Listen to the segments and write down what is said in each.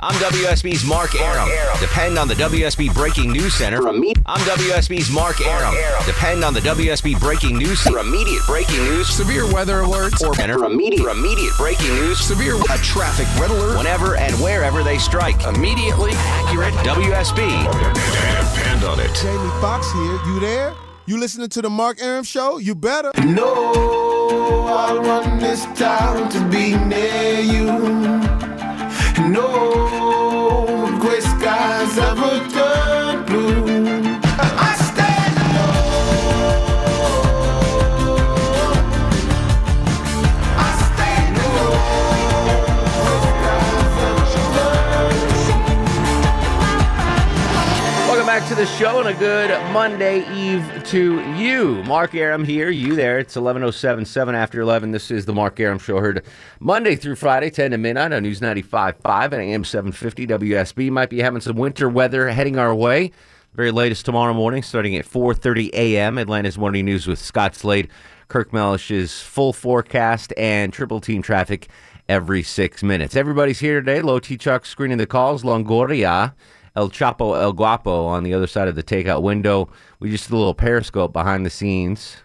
I'm WSB's Mark Arum. Depend on the WSB Breaking News Center from me. I'm WSB's Mark Arum. Depend on the WSB Breaking News Center for immediate breaking news, Severe weather alerts. or better, immediate, for immediate breaking news, Severe a traffic red alert whenever and wherever they strike. Immediately accurate WSB. Depend on it. Jamie Foxx here. You there? You listening to the Mark Arum Show? You better. No, I want this town to be near you. No gray skies ever the show and a good Monday Eve to you. Mark Arum here, you there. It's 11.07, 7 after 11. This is the Mark Arum Show, heard Monday through Friday, 10 to midnight on News 95.5 and AM 750 WSB. Might be having some winter weather heading our way. Very latest tomorrow morning, starting at 4.30 a.m. Atlanta's Morning News with Scott Slade, Kirk Mellish's full forecast, and triple team traffic every six minutes. Everybody's here today. Low T Chuck screening the calls. Longoria. El Chapo El Guapo on the other side of the takeout window. We just did a little periscope behind the scenes.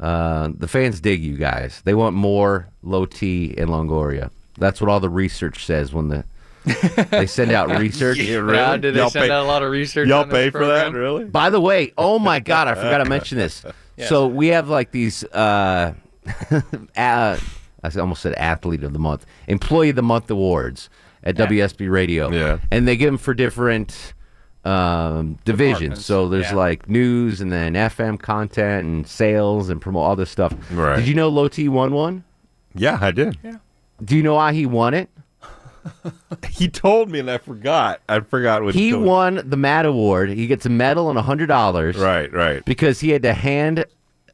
Uh, the fans dig you guys. They want more low T and Longoria. That's what all the research says when the they send out research. Yeah, did they Y'all send pay- out a lot of research? Y'all on this pay for that, really? By the way, oh my god, I forgot to mention this. So we have like these uh, uh I almost said athlete of the month, employee of the month awards at WSB Radio. Yeah. And they give them for different um, divisions. So there's Yeah. like news and then FM content and sales and promote all this stuff. Right. Did you know Low T won one? Yeah, I did. Yeah. Do you know why he won it? He told me and I forgot. I forgot what He told me. won the Matt Award. He gets a medal and a hundred dollars. Right, right. because he had to hand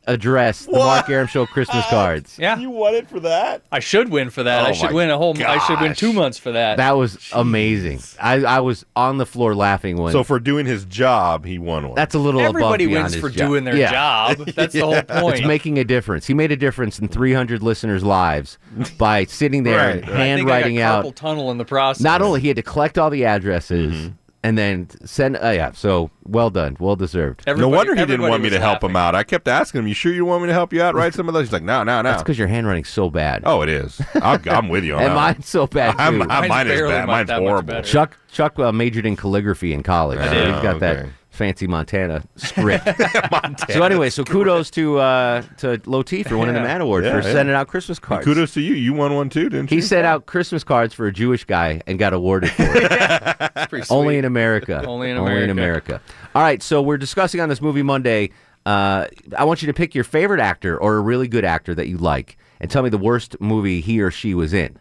address the Mark Arum Show Christmas cards. Yeah, You won it for that? I should win for that. Oh I should win a whole. I should win two months for that. That was amazing. I, I was on the floor laughing when. So for doing his job, he won one. that's a little Everybody above beyond wins his for job. doing their Yeah. job. That's the whole point. It's making a difference. He made a difference in 300 listeners' lives by sitting there Right, and right. I I handwriting got out. carpal tunnel in the process. Not only he had to collect all the addresses Mm-hmm. And then send. Uh, yeah, so well done, well deserved. no wonder he didn't want me was to help him out. I kept asking him, "You sure you want me to help you out? Write some of those?" He's like, "No, no, no." That's because your handwriting's so bad. Oh, it is. I'm, I'm with you and mine's so bad too. I'm, I'm, Mine's mine is bad. Mine's horrible. Chuck Chuck uh, majored in calligraphy in college. so did. he's got that Okay. Fancy Montana script. Montana So anyway, so kudos to uh, to Low T for winning the Man Award Yeah, for yeah. sending out Christmas cards. Kudos to you. You won one too, didn't He you? sent out Christmas cards for a Jewish guy and got awarded for it. Pretty sweet. Only in America. Only in Only in America. America. All right, so we're discussing on this movie Monday. Uh, I want you to pick your favorite actor or a really good actor that you like and tell me the worst movie he or she was in.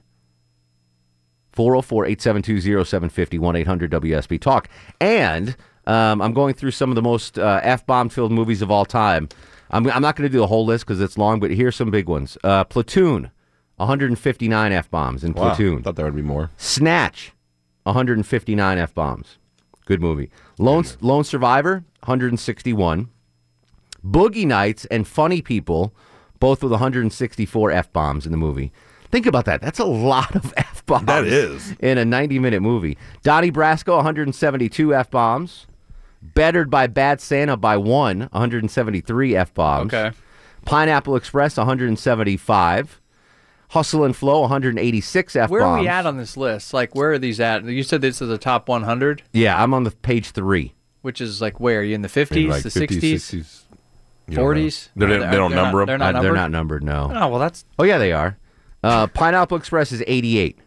404 872 0750 1 800 WSB Talk. And um, I'm going through some of the most uh, F bomb filled movies of all time. I'm, I'm not going to do the whole list because it's long, but here's some big ones uh, Platoon, 159 F bombs in Wow, Platoon. I thought there would be more. Snatch, 159 f bombs. Good movie. Lone Lone Survivor, 161. Boogie Nights and Funny People, both with 164 f bombs in the movie. Think about that. That's a lot of f bombs. That is. in a 90 minute movie. Donnie Brasco, 172 f bombs. Bettered by Bad Santa by one, 173 f bombs. Okay. Pineapple Express, 175. Hustle and Flow, 186 f bombs. Where are we at on this list? Like, where are these at? You said this is the top 100, Yeah, I'm on the page three. which is like where? Are you in the 50s, Maybe like the 50s, 60s, 60s. You don't 40s? They don't, they don't They're number not- them. They're not Uh, numbered. they're not numbered, no. Oh well, that's. Oh, yeah, they are. Uh, Pineapple Express is 88.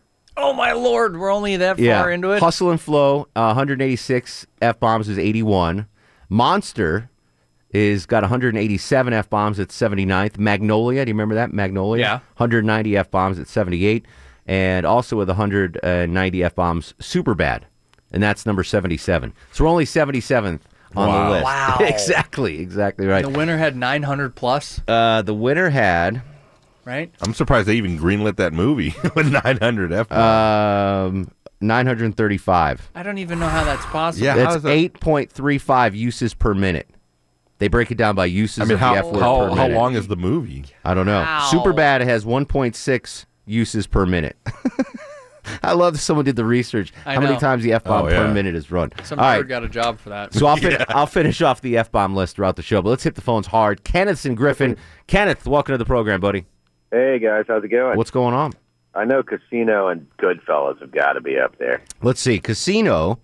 Oh my lord, we're only that Yeah. far into it. Hustle and Flow, uh, 186 F bombs is 81. Monster is got 187 F bombs at 79th. Magnolia, do you remember that? Magnolia? Yeah. 190 F bombs at 78. and also with 190 f bombs, super bad, and that's number 77. So we're only 77th on Wow. the list. Wow. exactly, exactly right. The winner had 900 plus, Uh, the winner had right? I'm surprised they even greenlit that movie with 900 f. um, 935. I don't even know how that's possible. Yeah. How That's that- 8.35 uses per minute. They break it down by uses I mean, of how the F word per how, how long is the movie? I don't know. Wow. Superbad has 1.6 uses per minute. I love that someone did the research. I How many times the f bomb Oh, per minute is run? Some All right. got a job for that. So I'll, fin- I'll finish off the f bomb list throughout the show, but let's hit the phones hard. Kenneth and Griffin. Kenneth, welcome to the program, buddy. Hey guys, how's it going? What's going on? I know Casino and Goodfellas have got to be up there. Let's see. Casino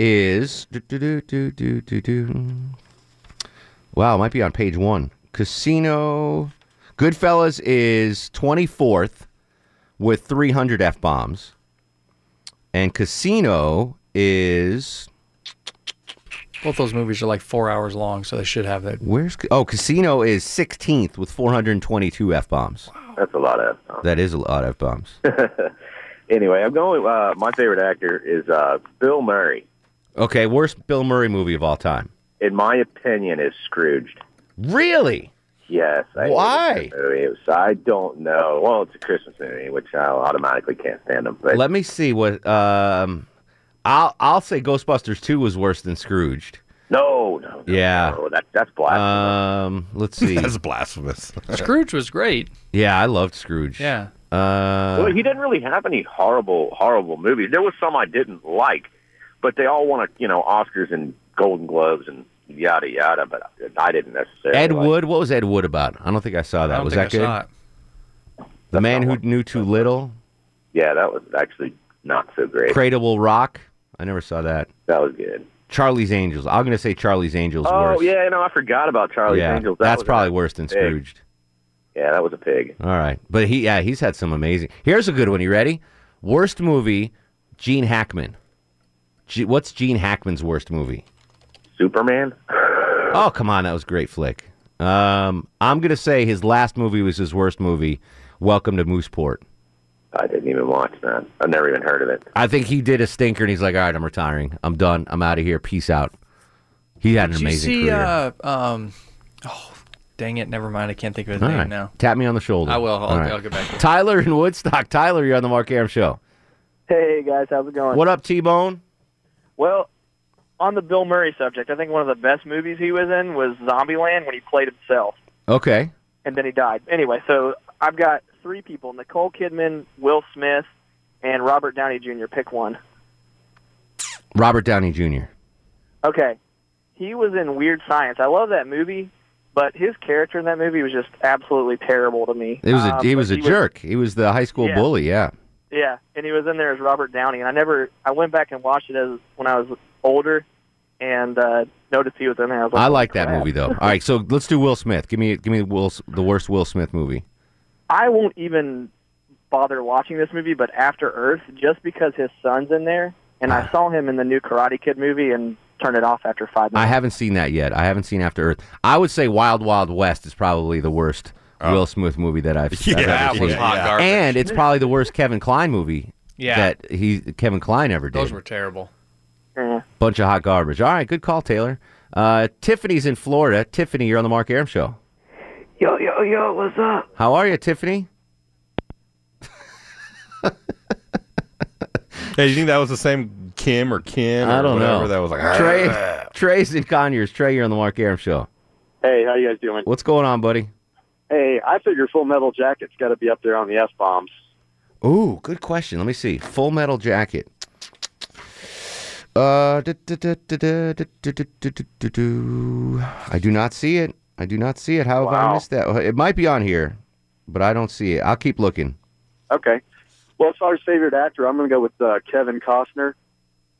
is. do, do, do. Wow, it might be on page one. Casino. Goodfellas is 24th with 300 F bombs. And Casino is. Both those movies are like four hours long, so they should have that. Where's. Oh, Casino is 16th with 422 F bombs. That's a lot of. uh, That is a lot of F bombs. Anyway, I'm going. Uh, my favorite actor is uh, Bill Murray. Okay, worst Bill Murray movie of all time. In my opinion, is Scrooged. Really? Yes. I Why? movie. It was, I don't know. Well, it's a Christmas movie, which I automatically can't stand them. But Let me see what. Um, I'll I'll say Ghostbusters Two was worse than Scrooged. no, no, no, Yeah. no, that that's blasphemous. Um, let's see. That's blasphemous. Scrooge was great. yeah, I loved Scrooge. Yeah. Uh, well, he didn't really have any horrible, horrible movies. There was some I didn't like, but they all won, you know, Oscars and Golden Globes and yada yada. But I didn't necessarily. Ed like- Wood. What was Ed Wood about? I don't think I saw that. I don't was think that I good? saw it. The man who one. knew too little. Yeah, that was actually not so great. Cradle Rock. I never saw that. That was good. Charlie's Angels. I'm gonna say Charlie's Angels. Oh worse. yeah, no, I forgot about Charlie's yeah. Angels. That That's probably worse than pig. Scrooged. Yeah, that was a pig. All right, but he yeah he's had some amazing. Here's a good one. You ready? Worst movie, Gene Hackman. G- what's Gene Hackman's worst movie? Superman. Oh come on, that was a great flick. Um, I'm gonna say his last movie was his worst movie. Welcome to Mooseport. I didn't even watch that. I've never even heard of it. I think he did a stinker, and he's like, "All right, I'm retiring. I'm done. I'm out of here. Peace out." He had an Did you amazing see? career. Uh, um, oh, dang it! Never mind. I can't think of his All name right. now. Tap me on the shoulder. I will. I'll, All right. I'll get back to. Tyler in Woodstock. Tyler, you're on the Mark Arum Show. Hey guys, how's it going? What up, T Bone? Well, on the Bill Murray subject, I think one of the best movies he was in was Zombieland when he played himself, Okay. and then he died. Anyway, so I've got three people: Nicole Kidman, Will Smith, and Robert Downey Jr. Pick one. Robert Downey Jr. Okay, he was in Weird Science. I love that movie, but his character in that movie was just absolutely terrible to me. It was a Um, he was a jerk. he was the high school Yeah. bully. Yeah. Yeah, and he was in there as Robert Downey, and I never, I went back and watched it as when I was older, and uh, noticed he was in there. I, was like, I like that crap. movie though. All right, so let's do Will Smith. Give me give me Will the worst Will Smith movie. I won't even bother watching this movie, but After Earth, just because his son's in there, and Ah. I saw him in the new Karate Kid movie and turned it off after five minutes. I haven't seen that yet. I haven't seen After Earth. I would say Wild Wild West is probably the worst Will Smith movie that I've, I've Yeah, ever that seen. was hot garbage. And it's probably the worst Kevin Kline movie Yeah. that he Kevin Kline ever did. Those were terrible. Yeah. Bunch of hot garbage. All right, good call, Taylor. Uh, Tiffany's in Florida. Tiffany, you're on the Mark Arum show. Yo, yo, yo, what's up? How are you, Tiffany? Hey, you think that was the same Kim or Ken? Or I don't know. That was like ah. Trey. Trey, Trey's in Conyers. Trey, you're on the Mark Arum Show. Hey, how you guys doing? What's going on, buddy? Hey, I figure Full Metal Jacket's got to be up there on the F bombs. Ooh, good question. Let me see. Full Metal Jacket. Uh, I do not see it. I do not see it. How have I missed that? It might be on here, but I don't see it. I'll keep looking. Okay. Well, as far as favorite actor, I'm going to go with uh, Kevin Costner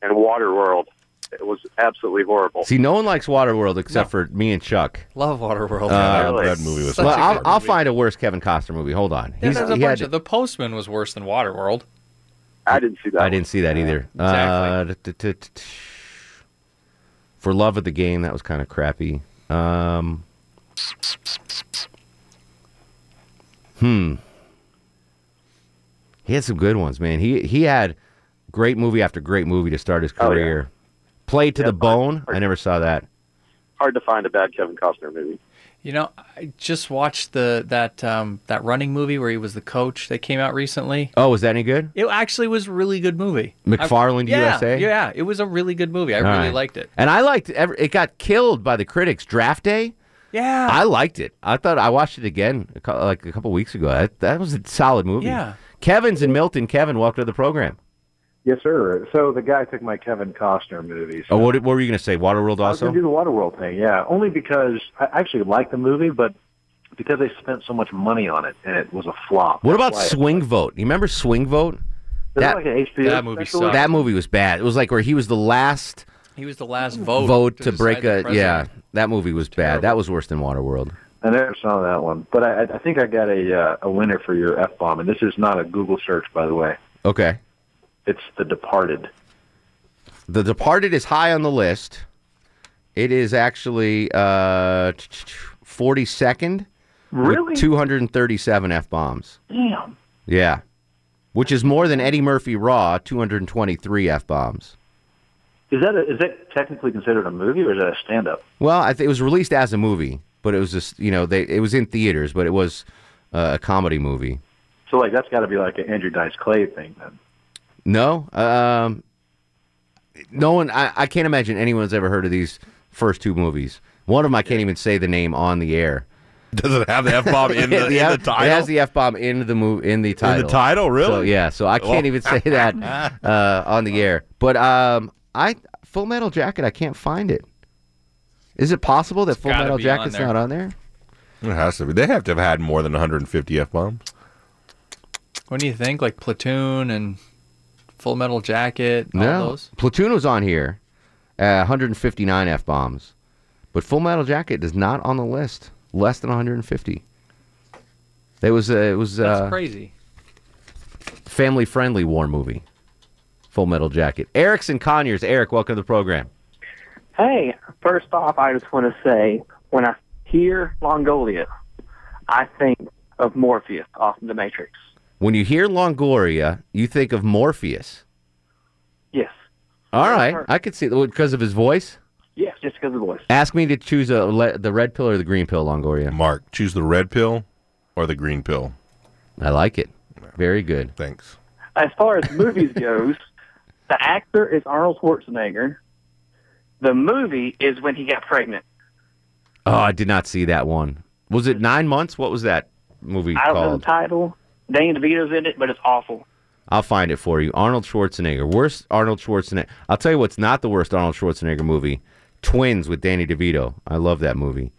and Waterworld. It was absolutely horrible. See, no one likes Waterworld except for me and Chuck. Love Waterworld. Uh, Really? that movie was. Such well, a I'll, good I'll find a worse Kevin Costner movie. Hold on. Yeah, He's- there's a he bunch had- of The Postman was worse than Waterworld. I didn't see that. I one. didn't see that either. Uh, Exactly. t- t- t- t- for love of the game, that was kind of crappy. Um, hmm. He had some good ones, man. He he had great movie after great movie to start his Oh, yeah. career. Played to the bone. I never saw that. Hard to find a bad Kevin Costner movie. You know, I just watched the that um, that running movie where he was the coach that came out recently. Oh, was that any good? It actually was a really good movie. McFarland I, yeah, USA? Yeah, it was a really good movie. I All really right. liked it. And I liked every, it. Got killed by the critics. Draft Day. Yeah. I liked it. I thought I watched it again like a couple weeks ago. That, that was a solid movie. Yeah. Kevin's in Milton. Kevin, welcome to the program. Yes, sir. So the guy took my Kevin Costner movie. So Oh, what, what were you going to say? Waterworld I was also? going to do the Waterworld thing, yeah. Only because I actually like the movie, but because they spent so much money on it and it was a flop. What about That's why- Swing Vote? You remember Swing Vote? Is it like an HBO That movie sucked. That movie was bad. It was like where he was the last He was the last vote vote to to break a. Yeah, that movie was bad. That was worse than Waterworld. I never saw that one, but I, I think I got a uh, a winner for your f bomb, and this is not a Google search, by the way. Okay. It's The Departed. The Departed is high on the list. It is actually uh, 42nd. Really? With 237 F bombs. Damn. Yeah. Which is more than Eddie Murphy Raw, 223 F bombs. Is that a, is that technically considered a movie or is that a stand up? Well, I think it was released as a movie, but it was just, you know, they it was in theaters, but it was uh, a comedy movie. So like that's got to be like an Andrew Dice Clay thing then. No, um, no one. I, I can't imagine anyone's ever heard of these first two movies. One of them I can't even say the name on the air. Does it have the F-bomb in the- in the title? It has the f bomb in the move in the title. The title, really? So, yeah. So I can't Oh. even say that uh, on the air. But um, I Full Metal Jacket. I can't find it. Is it possible that Full gotta Metal be on Jacket's there. not on there? It has to be. They have to have had more than 150 F bombs. What do you think? Like Platoon and Full Metal Jacket, all no. those? Platoon was on here, uh, 159 f bombs, but Full Metal Jacket is not on the list. Less than 150. It was uh, it was That's uh, crazy. family friendly war movie. Full Metal Jacket. Eric's and Conyers. Eric, welcome to the program. Hey, first off, I just want to say when I hear Longolia, I think of Morpheus off The Matrix. When you hear Longoria, you think of Morpheus. Yes. All right, I could see that because of his voice. Yes, just because of the voice. Ask me to choose a le- the red pill or the green pill, Longoria. Mark, choose the red pill or the green pill. I like it. Very good. Thanks. As far as movies goes, the actor is Arnold Schwarzenegger. The movie is when he got pregnant. Oh, I did not see that one. Was it nine months? What was that movie I don't know the title. Danny DeVito's in it, but it's awful. I'll find it for you. Arnold Schwarzenegger. Worst Arnold Schwarzenegger. I'll tell you what's not the worst Arnold Schwarzenegger movie. Twins with Danny DeVito. I love that movie.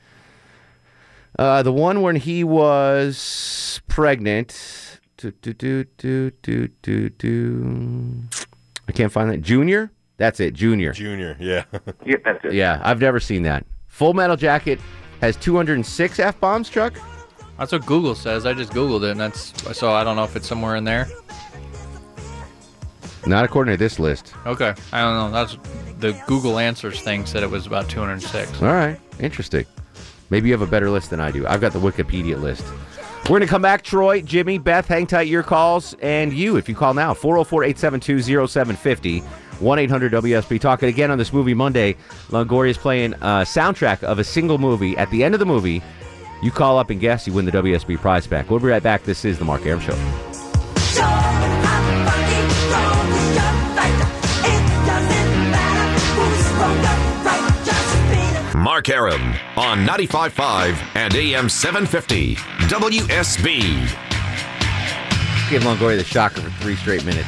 Uh, the one when he was pregnant. Do, do, do, do, do, do, do. I can't find that. Junior? That's it. Junior. Junior, yeah. Yeah, that's it. Yeah, I've never seen that. Full Metal Jacket has 206 F bombs, Chuck? That's what Google says. I just Googled it, and that's so I don't know if it's somewhere in there. Not according to this list. Okay, I don't know. That's the Google Answers thing said it was about 206. All right, interesting. Maybe you have a better list than I do. I've got the Wikipedia list. We're going to come back. Troy, Jimmy, Beth, hang tight your calls. And you, if you call now, 404 872 0750 1 800 WSB. Talking again on this movie Monday. Longoria is playing a soundtrack of a single movie. At the end of the movie, you call up and guess, you win the WSB prize pack. We'll be right back. This is The Mark Arum Show. Mark Arum on 95.5 and AM 750 WSB. Give Longoria the shocker for three straight minutes.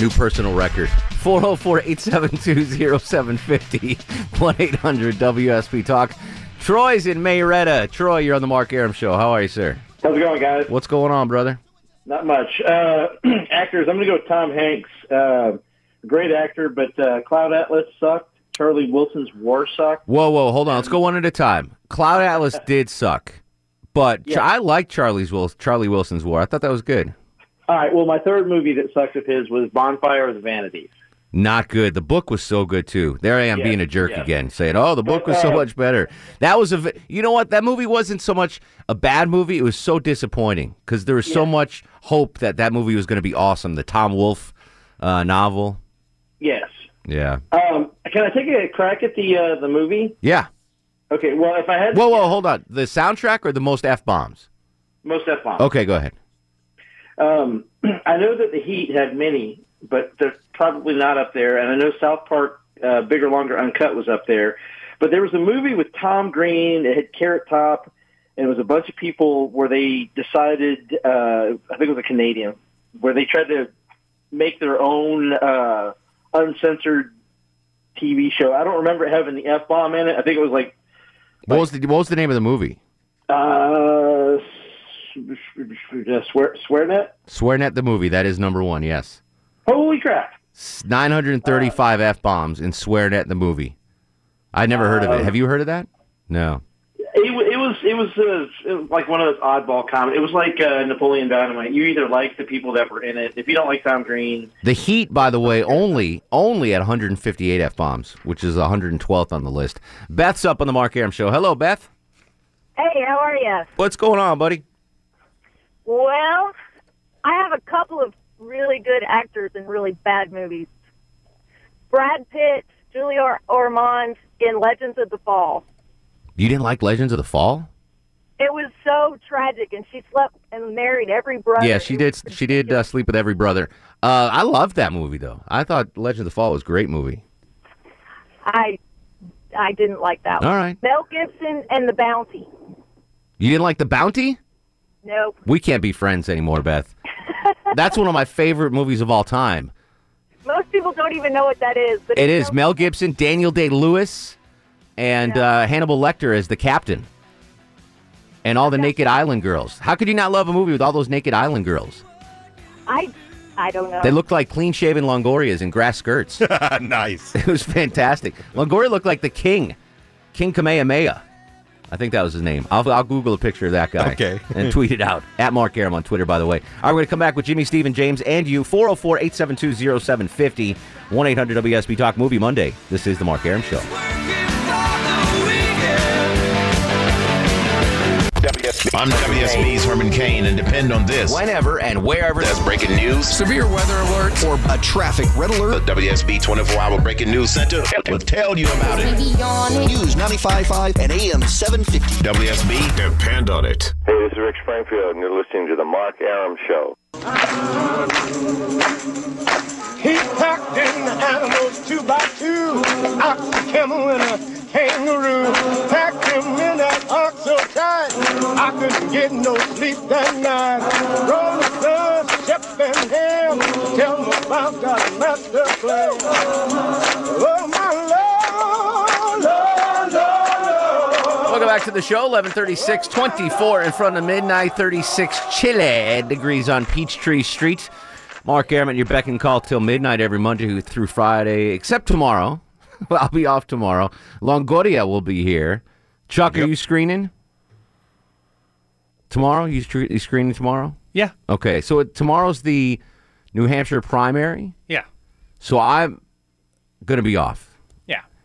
New personal record. 404 872 0750 1 800 WSB Talk. Troy's in Marietta. Troy, you're on the Mark Arum Show. How are you, sir? How's it going, guys? What's going on, brother? Not much. Uh, actors, I'm going to go with Tom Hanks. Uh, great actor, but uh, Cloud Atlas sucked. Charlie Wilson's War sucked. Whoa, whoa, hold on. Let's go one at a time. Cloud Atlas did suck, but Ch- I like Charlie's Wil- Charlie Wilson's War. I thought that was good. All right, well, my third movie that sucked of his was Bonfire of the Vanities. Not good. The book was so good too. There I am Yeah, being a jerk yeah. again, saying, "Oh, the book was so much better." That was a. You know what? That movie wasn't so much a bad movie. It was so disappointing because there was so much hope that that movie was going to be awesome. The Tom Wolfe uh, novel. Yes. Yeah. Um, can I take a crack at the uh, the movie? Yeah. Okay. Well, if I had Whoa, whoa, hold on. The soundtrack or the most f bombs? most F bombs. Okay, go ahead. Um, I know that the Heat had many, but they're probably not up there. And I know South Park, uh, Bigger, Longer, Uncut was up there. But there was a movie with Tom Green. It had Carrot Top, and it was a bunch of people where they decided. Uh, I think it was a Canadian, where they tried to make their own uh, uncensored TV show. I don't remember it having the f bomb in it. I think it was like What was the What was the name of the movie? uh, swear SwearNet. SwearNet the movie. That is number one. Yes. Holy crap! Nine hundred and thirty-five f bombs in SwearNet the movie. I never heard of it. Uh, Have you heard of that? No. It, was it uh, it was like one of those oddball comedy. It was like uh, Napoleon Dynamite. You either like the people that were in it. If you don't like Tom Green, The Heat, by the way, only only at 158 f bombs, which is 112th on the list. Beth's up on the Mark Arum show. Hello, Beth. Hey, how are you? What's going on, buddy? Well, I have a couple of really good actors in really bad movies. Brad Pitt, Julia Ormond in Legends of the Fall. You didn't like Legends of the Fall? It was so tragic, and she slept and married every brother. Yeah, she did. She did uh, sleep with every brother. Uh, I loved that movie though. I thought Legends of the Fall was a great movie. I, I didn't like that one. All right. Mel Gibson and The Bounty. You didn't like The Bounty? Nope. We can't be friends anymore, Beth. That's one of my favorite movies of all time. Most people don't even know what that is. But it is Mel Gibson, Daniel Day Lewis, and uh, Hannibal Lecter as the captain, and all the Naked Island girls. How could you not love a movie with all those Naked Island girls? I, I don't know. They looked like clean-shaven Longorias in grass skirts. nice. It was fantastic. Longoria looked like the king, King Kamehameha. I think that was his name. I'll, I'll Google a picture of that guy. Okay. and tweet it out. At Mark Arum on Twitter, by the way. All right, we're going to come back with Jimmy, Steven, James, and you. 404 872 0750 1 800 WSB Talk Movie Monday. This is The Mark Arum Show. I'm WSB's Herman Cain, and depend on this. Whenever and wherever There's breaking news, Severe weather alert or a traffic red alert. the WSB 24 Hour Breaking News Center will tell you about it. News 95.5 and AM 750. WSB, depend on it. Hey, this is Rick Springfield, and you're listening to the Mark Arum Show. He packed in the animals two by two, ox, a camel, and a kangaroo. Packed him in that ox so tight, I couldn't get no sleep that night. Rolling Stone, Shep and Ham, tell me about that master plan. Oh, my Lord, Lord, Lord. Welcome back to the show. 1136, 24 in front of midnight, 36 chilly degrees on Peachtree Street. Mark at your beck and call till midnight every Monday through Friday, except tomorrow. I'll be off tomorrow. Longoria will be here. Chuck, are you screening? Tomorrow? You, scre- you screening tomorrow? Yeah. Okay, so it, tomorrow's the New Hampshire primary. Yeah. So I'm going to be off.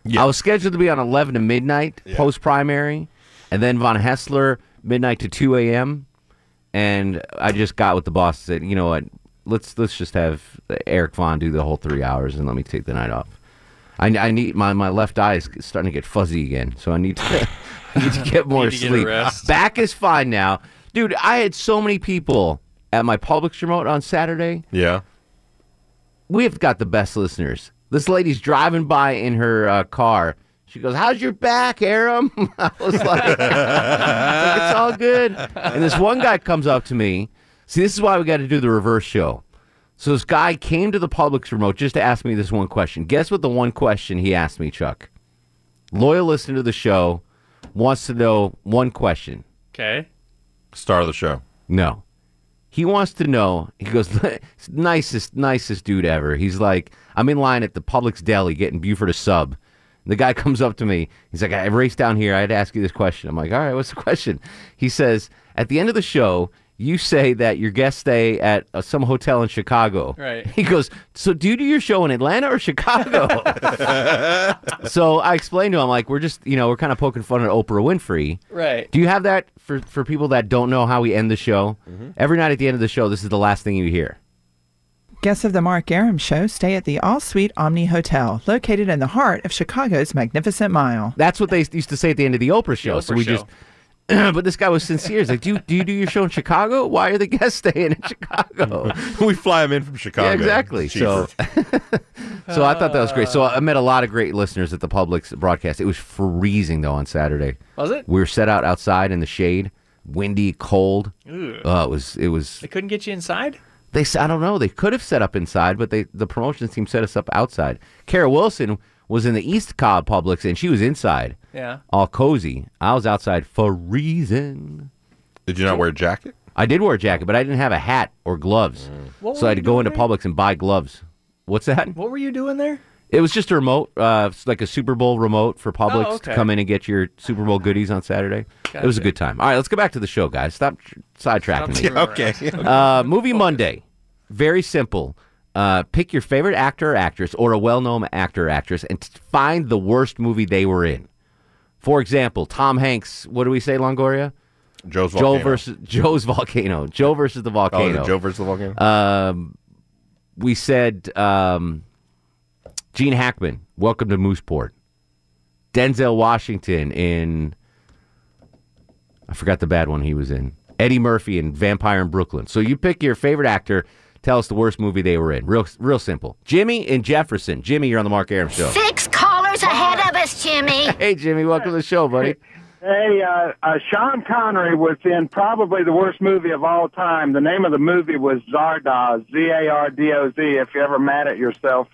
Yeah. I was scheduled to be on 11 to midnight post primary, and then Von Haessler midnight to 2 a.m. And I just got with the boss and said, you know what, let's let's just have Eric Vaughn do the whole three hours and let me take the night off. I, I need my, my left eye is starting to get fuzzy again, so I need to I need to get more Need to get sleep. rest. Back is fine now, dude. I had so many people at my Publix remote on Saturday Yeah. we've got the best listeners. This lady's driving by in her uh, car. She goes, "How's your back, Arum?" I was like, "It's all good." And this one guy comes up to me. See, this is why we got to do the reverse show. So this guy came to the Publix remote just to ask me this one question. Guess what? The one question he asked me, Chuck. Loyal listener to the show wants to know one question. Okay. Star of the show. No. He wants to know. He goes, nicest, nicest dude ever. He's like, I'm in line at the Publix deli getting Buford a sub. The guy comes up to me. He's like, I raced down here. I had to ask you this question. I'm like, all right, what's the question? He says, at the end of the show, you say that your guests stay at uh, some hotel in Chicago. Right. He goes, so do you do your show in Atlanta or Chicago? so I explained to him like we're just you know we're kind of poking fun at Oprah Winfrey. Right. Do you have that for for people that don't know how we end the show? Every night at the end of the show, this is the last thing you hear. Guests of the Mark Arum Show stay at the All Suite Omni Hotel, located in the heart of Chicago's Magnificent Mile. That's what they used to say at the end of the Oprah show. so Oprah we show. just. but this guy was sincere. He's like, do you, do you do your show in Chicago? Why are the guests staying in Chicago? we fly them in from Chicago. Yeah, exactly. So, so I thought that was great. So I met a lot of great listeners at the Publix broadcast. It was freezing though on Saturday. Was it? We were set out outside in the shade, windy, cold. Ugh. Uh, it was. It was. They couldn't get you inside. They. s- I don't know. They could have set up inside, but they the promotions team set us up outside. Kara Wilson was in the East Cobb Publix, and she was inside. Yeah. All cozy. I was outside for reason. Did you not wear a jacket? I did wear a jacket, but I didn't have a hat or gloves, What so were I had you to go doing into Publix and buy gloves. What's that? What were you doing there? It was just a remote, uh, it's like a Super Bowl remote for Publix Oh, to come in and get your Super Bowl goodies on Saturday. It was a Gotcha. good time. All right, let's go back to the show, guys. Stop tr- sidetracking Stop me. screwing Okay. Uh, movie Monday. Very simple. Uh, pick your favorite actor or actress or a well-known actor or actress and find the worst movie they were in. For example, Tom Hanks. What do we say, Longoria? Joe's Joe Volcano. versus Joe's volcano. Joe versus the volcano. Oh, Joe versus the volcano? Um, we said um, Gene Hackman. Welcome to Mooseport. Denzel Washington in. I forgot the bad one he was in. Eddie Murphy in Vampire in Brooklyn. So you pick your favorite actor. Tell us the worst movie they were in. Real, real simple. Jimmy and Jefferson. Jimmy, you're on the Mark Arum show. Six callers ahead of us, Jimmy. Hey, Jimmy, welcome to the show, buddy. Hey, uh, uh, Sean Connery was in probably the worst movie of all time. The name of the movie was Zardoz, Z-A-R-D-O-Z. If you're ever mad at yourself,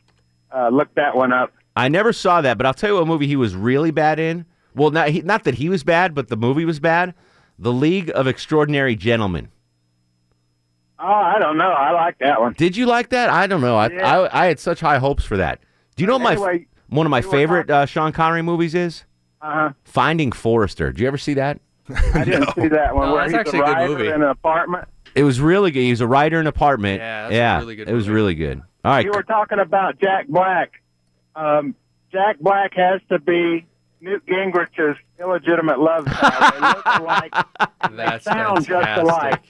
uh, look that one up. I never saw that, but I'll tell you what movie he was really bad in. Well, not he, not that he was bad, but the movie was bad. The League of Extraordinary Gentlemen. Oh, I don't know. I like that one. Did you like that? I don't know. I Yeah. I, I had such high hopes for that. Do you know what my one of my you were favorite uh, Sean Connery movies is? Uh-huh. Finding Forrester. Did you ever see that? I didn't see that one. No, where that's he's actually a a good movie. in an apartment. It was really good. He was a writer in an apartment. Yeah, that's a really good It was movie. really good. All right. You were talking about Jack Black. Um, Jack Black has to be Newt Gingrich's illegitimate love child. They look alike. That's sound just fantastic. alike.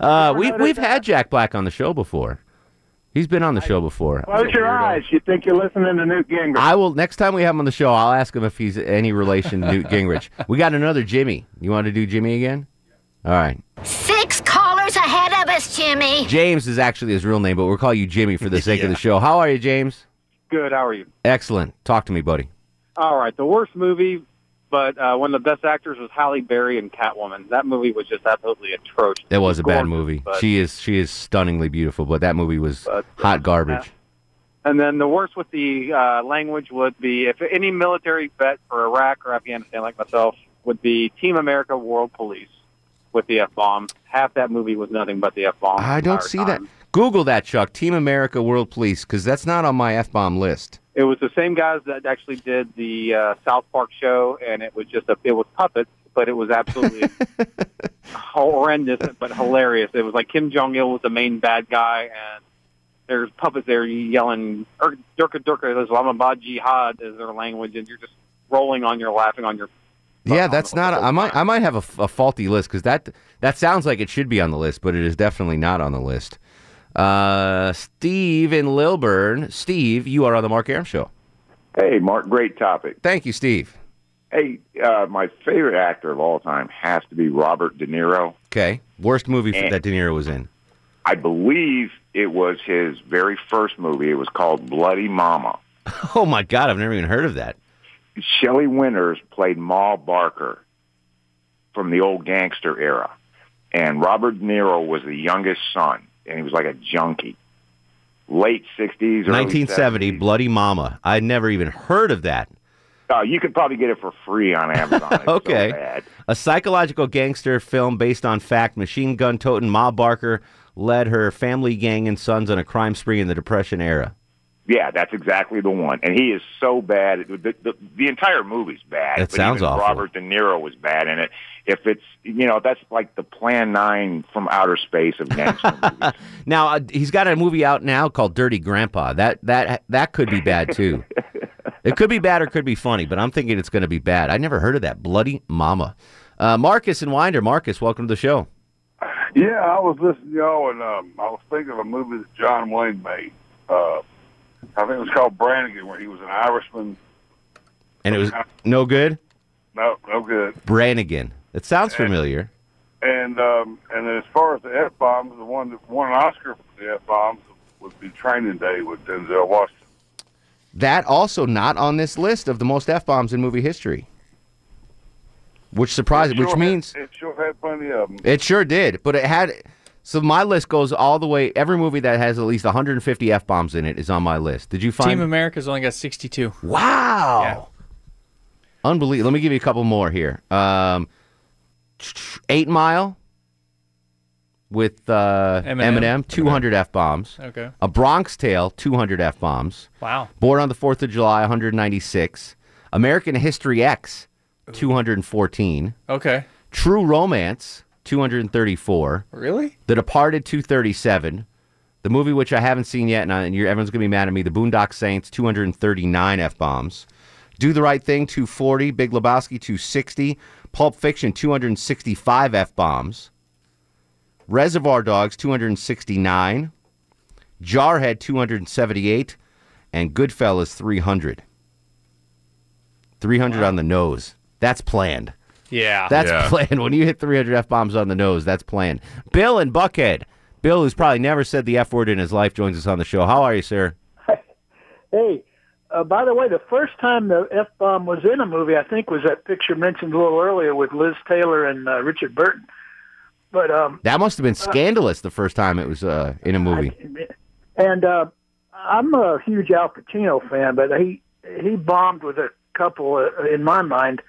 Uh, we we've had Jack Black on the show before. He's been on the show before. Close your eyes. You think you're listening to Newt Gingrich. I will next time we have him on the show. I'll ask him if he's any relation to Newt Gingrich. We got another Jimmy. You want to do Jimmy again? All right. Six callers ahead of us, Jimmy. James is actually his real name, but we'll call you Jimmy for the sake of the show. How are you, James? Good. How are you? Excellent. Talk to me, buddy. All right. The worst movie, but uh, one of the best actors was Halle Berry in Catwoman. That movie was just absolutely atrocious. It was a bad movie. but- She is she is stunningly beautiful, but that movie was hot garbage. And then the worst with the uh, language would be if any military vet for Iraq or Afghanistan like myself would be Team America World Police with the F bomb. Half that movie was nothing but the F bomb. I don't see that. Google that, Chuck. Team America World Police, because that's not on my f bomb list. It was the same guys that actually did the uh, South Park show, and it was just a it was puppets, but it was absolutely horrendous but hilarious. It was like Kim Jong Il was the main bad guy, and there's puppets there yelling "Er- "Durka Durka," Islamabad Jihad is their language, and you're just rolling on your laughing on your. Yeah, that's not. I might I might have a, a faulty list because that that sounds like it should be on the list, but it is definitely not on the list. Uh, Steve in Lilburn. Steve, you are on the Mark Arum Show. Hey, Mark, great topic. Thank you, Steve. Hey, uh, my favorite actor of all time has to be Robert De Niro. Okay, worst movie And- that De Niro was in. I believe it was his very first movie. It was called Bloody Mama. Oh my God, I've never even heard of that. Shelley Winters played Ma Barker from the old gangster era, and Robert De Niro was the youngest son, and he was like a junkie. Late sixties, 1970, Bloody Mama. I'd never even heard of that. Uh, you could probably get it for free on Amazon. It's so okay. A psychological gangster film based on fact. Machine gun toting Ma Barker led her family gang and sons on a crime spree in the Depression era. Yeah, that's exactly the one. And he is so bad. The, the, the entire movie's bad. That but sounds awful. Robert De Niro was bad in it. If it's, you know, that's like the Plan 9 from outer space of gangster movies. Now uh, he's got a movie out now called Dirty Grandpa. That that that could be bad too. it could be bad or could be funny, but I'm thinking it's going to be bad. I never heard of that. Bloody Mama. Uh, Marcus and Winder. Marcus, welcome to the show. Yeah, I was listening to y'all, and um, I was thinking of a movie that John Wayne made. Uh, I think it was called Brannigan, where he was an Irishman. And it was no good. No, no good. Brannigan. It sounds familiar. And um, and then as far as the f bombs, the one that won an Oscar for the f bombs would be Training Day with Denzel Washington. That also not on this list of the most f bombs in movie history. Which surprised, It which sure means had, it sure had plenty of them. It sure did, but it had. So my list goes all the way. Every movie that has at least 150 f bombs in it is on my list. Did you find? Team America's only got 62. Wow. Unbelievable. Let me give you a couple more here. Um, Eight Mile with uh, Eminem. Eminem, 200 f bombs. Okay. A Bronx Tale, 200 f bombs. Wow. Born on the 4th of July, 196. American History X, 214. Okay. True Romance, 234. Really? The Departed, 237. The movie, which I haven't seen yet, and, I, and you're, everyone's going to be mad at me, The Boondock Saints, 239 F bombs. Do the Right Thing, 240. Big Lebowski, 260. Pulp Fiction, 265 F bombs. Reservoir Dogs, 269. Jarhead, 278. And Goodfellas, 300. 300 on the nose. That's planned. Yeah. That's Yeah. planned. When you hit 300 F bombs on the nose, that's planned. Bill and Buckhead. Bill, who's probably never said the F word in his life, joins us on the show. How are you, sir? Hey, uh, by the way, the first time the F bomb was in a movie, I think, was that picture mentioned a little earlier with Liz Taylor and uh, Richard Burton. But um, That must have been scandalous the first time it was uh, in a movie. and uh, I'm a huge Al Pacino fan, but he he bombed with a couple uh, in my mind.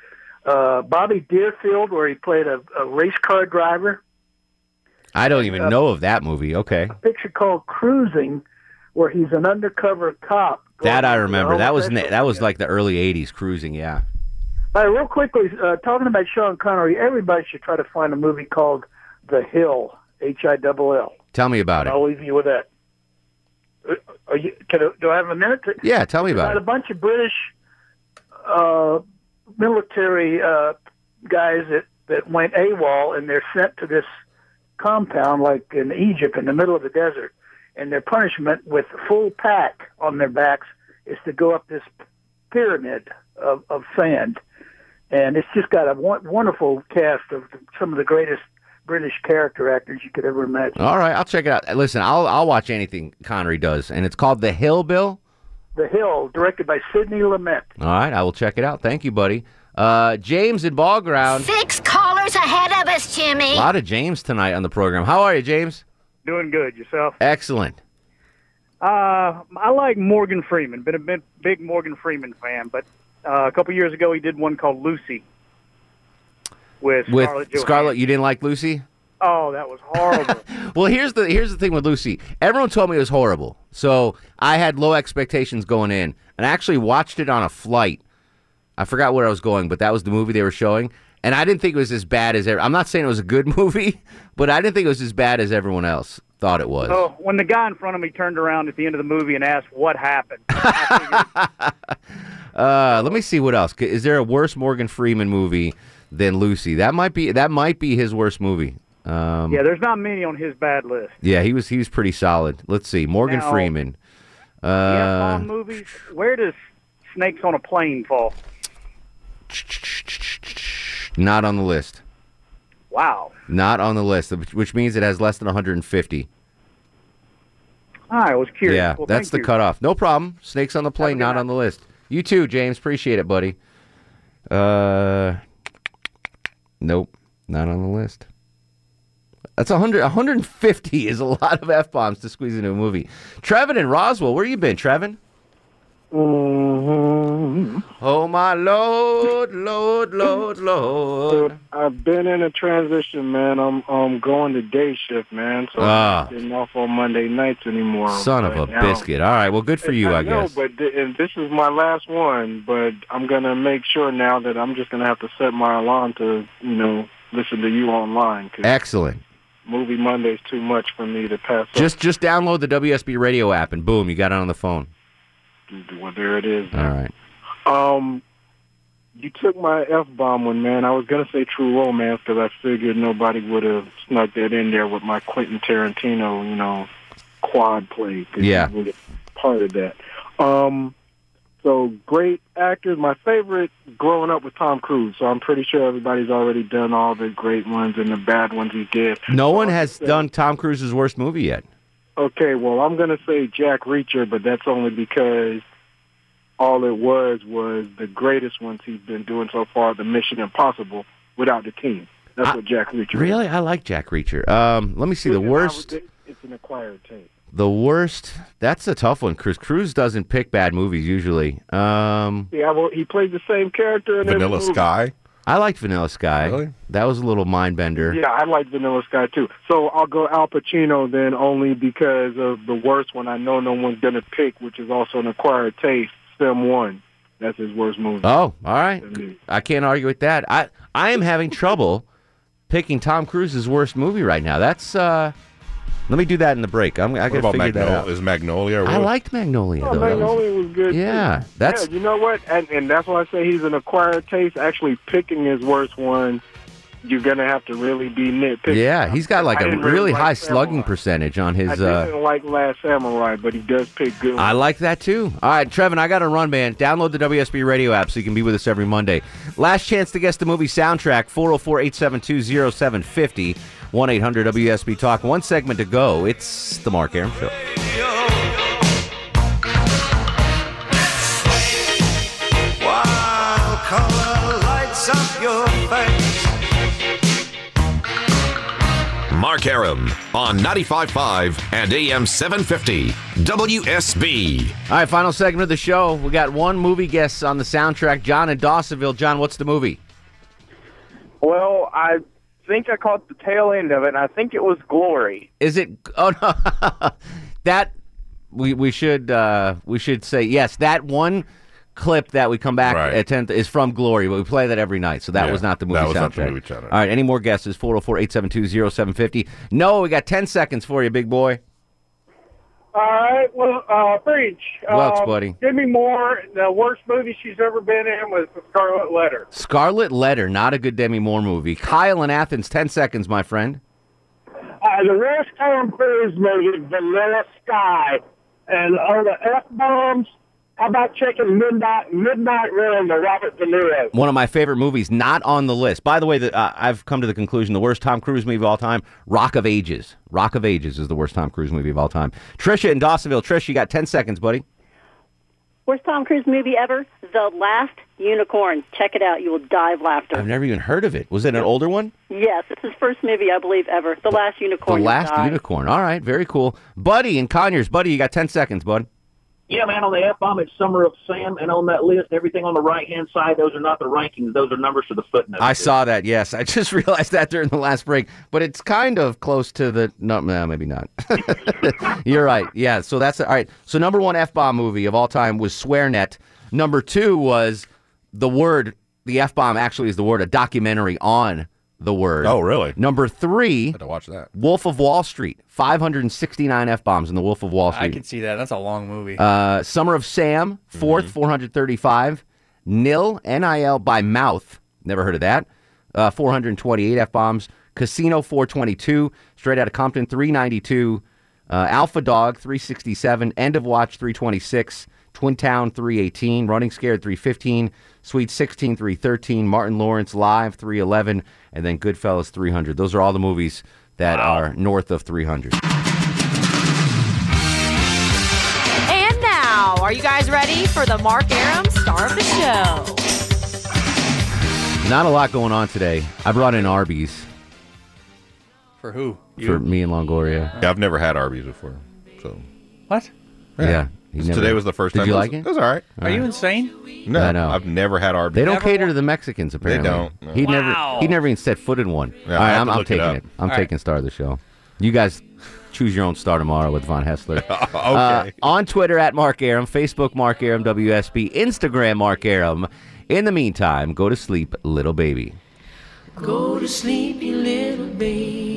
Uh, Bobby Deerfield, where he played a, a race car driver. I don't even know of that movie. Okay. A Picture called Cruising, where he's an undercover cop. That I remember. That was in the, that was like the early 80s cruising, yeah. All right, real quickly, uh, talking about Sean Connery, everybody should try to find a movie called The Hill, H I double L. Tell me about it. I'll leave you with that. Uh, Are you, can do I have a minute? To, Yeah, tell me about about it. a bunch of British uh, military uh, guys that, that went AWOL and they're sent to this compound like in Egypt in the middle of the desert. And their punishment with full pack on their backs is to go up this pyramid of, of sand. And it's just got a wonderful cast of some of the greatest British character actors you could ever imagine. All right, I'll check it out. Listen, I'll I'll watch anything Connery does, and it's called The Hill Bill. The Hill, directed by Sidney Lumet. All right, I will check it out. Thank you, buddy. Uh, James in Ball Ground. Six callers ahead of us, Jimmy. A Jimmy. lot of James tonight on the program. How are you, James? Doing good yourself. Excellent. Uh, I like Morgan Freeman. Been a big, big Morgan Freeman fan, but uh, a couple years ago he did one called Lucy with, With Scarlett Johansson. Scarlett, you didn't like Lucy? Oh, that was horrible. Well, here's the here's the thing with Lucy. Everyone told me it was horrible, so I had low expectations going in, and I actually watched it on a flight. I forgot where I was going, but that was the movie they were showing, and I didn't think it was as bad as. ev- I'm not saying it was a good movie, but I didn't think it was as bad as everyone else thought it was. so when the guy in front of me turned around at the end of the movie and asked what happened, Uh, let me see what else. Is there a worse Morgan Freeman movie than Lucy? That might be that might be his worst movie. Um, yeah, there's not many on his bad list. yeah, he was he was pretty solid. Let's see, Morgan Now- Freeman. Uh, F-bomb movies. Where does Snakes on a Plane fall? not on the list. Wow. Not on the list, which- means it has less than 150. I was curious. Yeah, Well, that's the you. cutoff. No problem. Snakes on the plane, not on the list. You too, James. Appreciate it, buddy. Uh, nope, not on the list. That's 100, 150 is a lot of f bombs to squeeze into a movie. Trevin and Roswell, where you been, Trevin? Mm-hmm. Oh my Lord, Lord, Lord, Lord. I've been in a transition, man. I'm I'm going to day shift, man. So Ah. I'm getting off on Monday nights anymore. Son of a now- biscuit. All right, well, good for you, I know, guess. but th- and this is my last one. But I'm gonna make sure now that I'm just gonna have to set my alarm to, you know, listen to you online. Excellent. Movie Monday's too much for me to pass. Just just download the WSB radio app and boom, you got it on the phone. Well, there it is. All right. Um, you took my f bomb one, man. I was gonna say True Romance because I figured nobody would have snuck that in there with my Quentin Tarantino, you know, quad play. Yeah. part of that. Um, so great actors. My favorite growing up was Tom Cruise. So I'm pretty sure everybody's already done all the great ones and the bad ones he did. No one has done Tom Cruise's worst movie yet. Okay, well, I'm going to say Jack Reacher, but that's only because all it was was the greatest ones he's been doing so far, the Mission Impossible, without the team. That's what Jack Reacher is. Really, I like Jack Reacher. Um, let me see the Listen, I worst. It's an acquired taste. The worst. That's a tough one. Cruise Cruise doesn't pick bad movies usually. Um, Yeah, well, he played the same character in every Vanilla movie. Sky. I liked Vanilla Sky. Really? That was a little mind bender. Yeah, I liked Vanilla Sky too. So I'll go Al Pacino then only because of the worst one I know no one's going to pick, which is also an acquired taste, Simone. That's his worst movie. Oh, all right. I can't argue with that. I I am having trouble picking Tom Cruise's worst movie right now. That's uh let me do that in the break. I'm I What gotta about figure that Magnolia? out. Is Magnolia? I liked Magnolia Oh, though. That was- Magnolia was good. Yeah, too. that's- yeah. You know what? And and that's why I say he's an acquired taste. Actually, picking his worst one, you're gonna have to really be nitpicking. yeah, he's got like I a didn't really like high Samurai. slugging percentage on his uh didn't like Last Samurai, but he does pick good. Ones. I like that too. All right, Trevin, I got to run, man. Download the WSB radio app so you can be with us every Monday. Last chance to guess the movie soundtrack 404 872 0750 1 800 WSB Talk. One segment to go. It's The Mark Arum Show. Wild color lights up your face. Mark Arum on 95.5 and AM 750 WSB. All right, final segment of the show. We got one movie guest on the soundtrack. John in Dawsonville. John, what's the movie? Well, I think I caught the tail end of it, and I think it was Glory. Is it? Oh no, that we we should uh, we should say yes. That one clip that we come back Right. at 10th is from Glory, but we play that every night. So that Yeah, was not the movie that soundtrack. was not the movie soundtrack. All right, any more guesses? 404-872-0750. No, we got ten seconds for you, big boy. All right. Well, uh, preach. Welch, Um, buddy. Demi Moore. The worst movie she's ever been in was The Scarlet Letter. Scarlet Letter, not a good Demi Moore movie. Kyle in Athens, ten seconds, my friend. Uh, the Tom Cruise movie, Vanilla Sky, and all the f bombs. How about checking Midnight Midnight Run, the Robert De Niro? One of my favorite movies, not on the list. By the way, the, uh, I've come to the conclusion the worst Tom Cruise movie of all time, Rock of Ages. Rock of Ages is the worst Tom Cruise movie of all time. Trisha in Dawsonville. Trish, you got 10 seconds, buddy. Worst Tom Cruise movie ever? The Last Unicorn. Check it out. You will die of laughter. I've never even heard of it. Was it an older one? Yes, it's his first movie, I believe, ever. The Last Unicorn. the Last. Unicorn. All right, very cool. Buddy in Conyers. Buddy, you got 10 seconds, bud. Yeah, man, on the F bomb, it's Summer of Sam, and on that list, everything on the right hand side, those are not the rankings; those are numbers for the footnotes. I saw that, yes. I just realized that during the last break, but it's kind of close to the. No, no maybe not. You're right. Yeah, so that's. All right. So, number one F bomb movie of all time was SwearNet. Number two was the word, the F bomb actually is the word, a documentary on the word. Oh, really? Number three. Had to watch that. Wolf of Wall Street. 569 F bombs in the Wolf of Wall Street. I can see that. That's a long movie. Uh, Summer of Sam, 4th 435. Nil, N-I-L, by mouth. Never heard of that. Uh, 428 F-bombs. Casino, 422. Straight out of Compton, 392. Uh, Alpha Dog, 367. End of Watch, 326. Twin Town, 318. Running Scared, 315. Sweet 16, 313. Martin Lawrence, Live, 311. And then Goodfellas, 300. Those are all the movies that are north of 300. And now, are you guys ready for the Mark Arum star of the show? Not a lot going on today. I brought in Arby's For who? for me and Longoria. Yeah, I've never had Arby's before. So What? Yeah. He Today was the first Did time. you it was, like it? It was all right. Are you insane? No, I know. I've never had Arby's. They don't cater to the Mexicans apparently. don't, no. He Wow. never he never even set foot in one. Yeah, All I right, have I'm, to I'm look it taking up. it. I'm All right. taking star of the show. You guys choose your own star tomorrow with Von Haessler. okay. Uh, on Twitter at Mark Arum, Facebook Mark Arum WSB, Instagram Mark Arum. In the meantime, go to sleep, little baby. Go to sleep, you little baby.